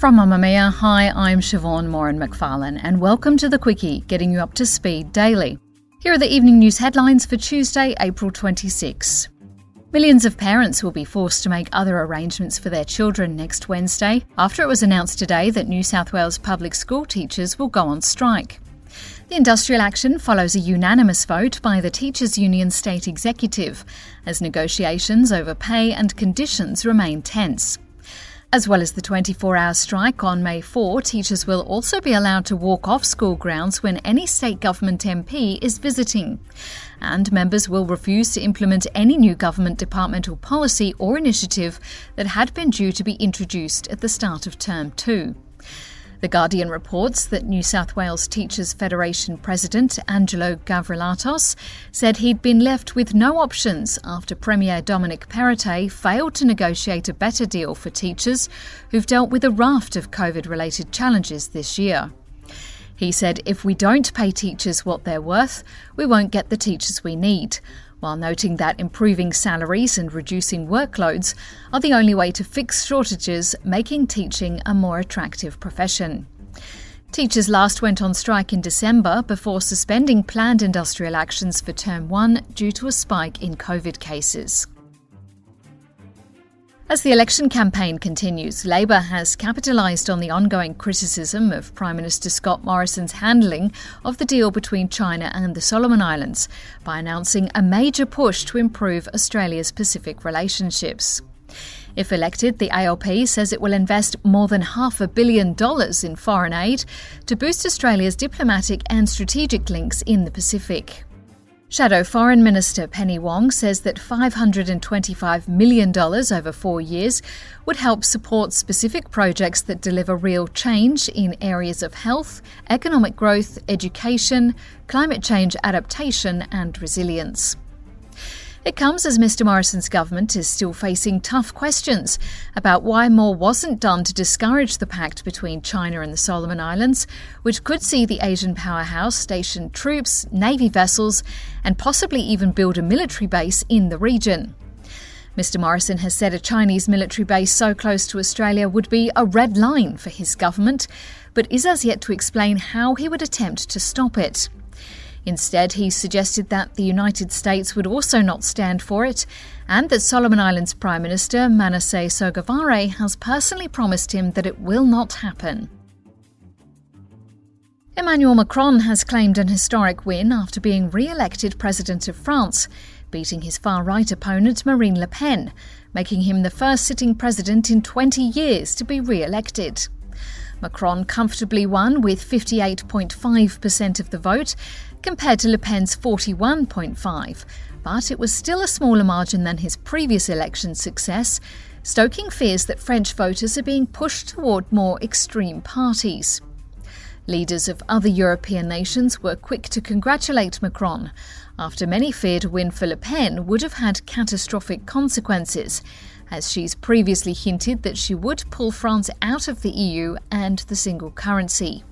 From Mamamia, hi, I'm Siobhan Moran McFarlane, and welcome to the Quicky, getting you up to speed daily. Here are the evening news headlines for Tuesday, April 26. Millions of parents will be forced to make other arrangements for their children next Wednesday after it was announced today that New South Wales public school teachers will go on strike. The industrial action follows a unanimous vote by the Teachers Union State Executive as negotiations over pay and conditions remain tense. As well as the 24 hour strike on May 4, teachers will also be allowed to walk off school grounds when any state government MP is visiting. And members will refuse to implement any new government departmental policy or initiative that had been due to be introduced at the start of Term 2. The Guardian reports that New South Wales Teachers Federation President Angelo Gavrilatos said he'd been left with no options after Premier Dominic Perrottet failed to negotiate a better deal for teachers who've dealt with a raft of COVID related challenges this year. He said if we don't pay teachers what they're worth, we won't get the teachers we need while noting that improving salaries and reducing workloads are the only way to fix shortages, making teaching a more attractive profession. Teachers last went on strike in December before suspending planned industrial actions for Term 1 due to a spike in COVID cases. As the election campaign continues, Labor has capitalised on the ongoing criticism of Prime Minister Scott Morrison's handling of the deal between China and the Solomon Islands by announcing a major push to improve Australia's Pacific relationships. If elected, the ALP says it will invest more than half a billion dollars in foreign aid to boost Australia's diplomatic and strategic links in the Pacific. Shadow Foreign Minister Penny Wong says that $525 million over four years would help support specific projects that deliver real change in areas of health, economic growth, education, climate change adaptation, and resilience. It comes as Mr Morrison's government is still facing tough questions about why more wasn't done to discourage the pact between China and the Solomon Islands, which could see the Asian powerhouse station troops, navy vessels, and possibly even build a military base in the region. Mr Morrison has said a Chinese military base so close to Australia would be a red line for his government, but is as yet to explain how he would attempt to stop it. Instead, he suggested that the United States would also not stand for it, and that Solomon Islands Prime Minister Manasseh Sogavare has personally promised him that it will not happen. Emmanuel Macron has claimed an historic win after being re elected President of France, beating his far right opponent Marine Le Pen, making him the first sitting president in 20 years to be re elected. Macron comfortably won with 58.5% of the vote, compared to Le Pen's 41.5, but it was still a smaller margin than his previous election success, stoking fears that French voters are being pushed toward more extreme parties. Leaders of other European nations were quick to congratulate Macron, after many feared a win for Le Pen would have had catastrophic consequences, as she's previously hinted that she would pull France out of the EU and the single currency.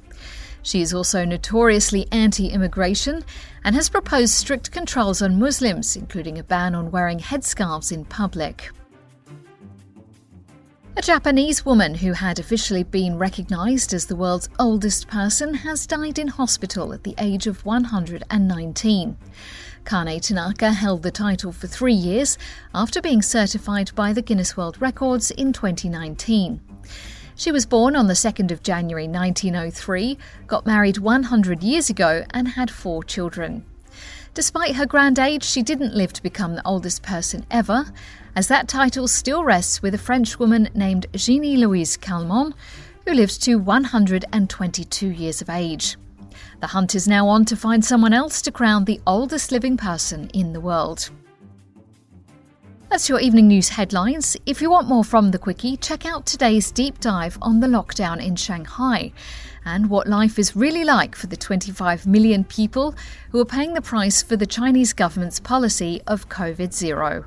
She is also notoriously anti immigration and has proposed strict controls on Muslims, including a ban on wearing headscarves in public. A Japanese woman who had officially been recognised as the world's oldest person has died in hospital at the age of 119. Kane Tanaka held the title for three years after being certified by the Guinness World Records in 2019. She was born on the 2nd of January 1903, got married 100 years ago, and had four children. Despite her grand age, she didn't live to become the oldest person ever, as that title still rests with a French woman named Jeannie Louise Calment, who lived to 122 years of age. The hunt is now on to find someone else to crown the oldest living person in the world. That's your evening news headlines. If you want more from the Quicky, check out today's deep dive on the lockdown in Shanghai and what life is really like for the 25 million people who are paying the price for the Chinese government's policy of COVID zero.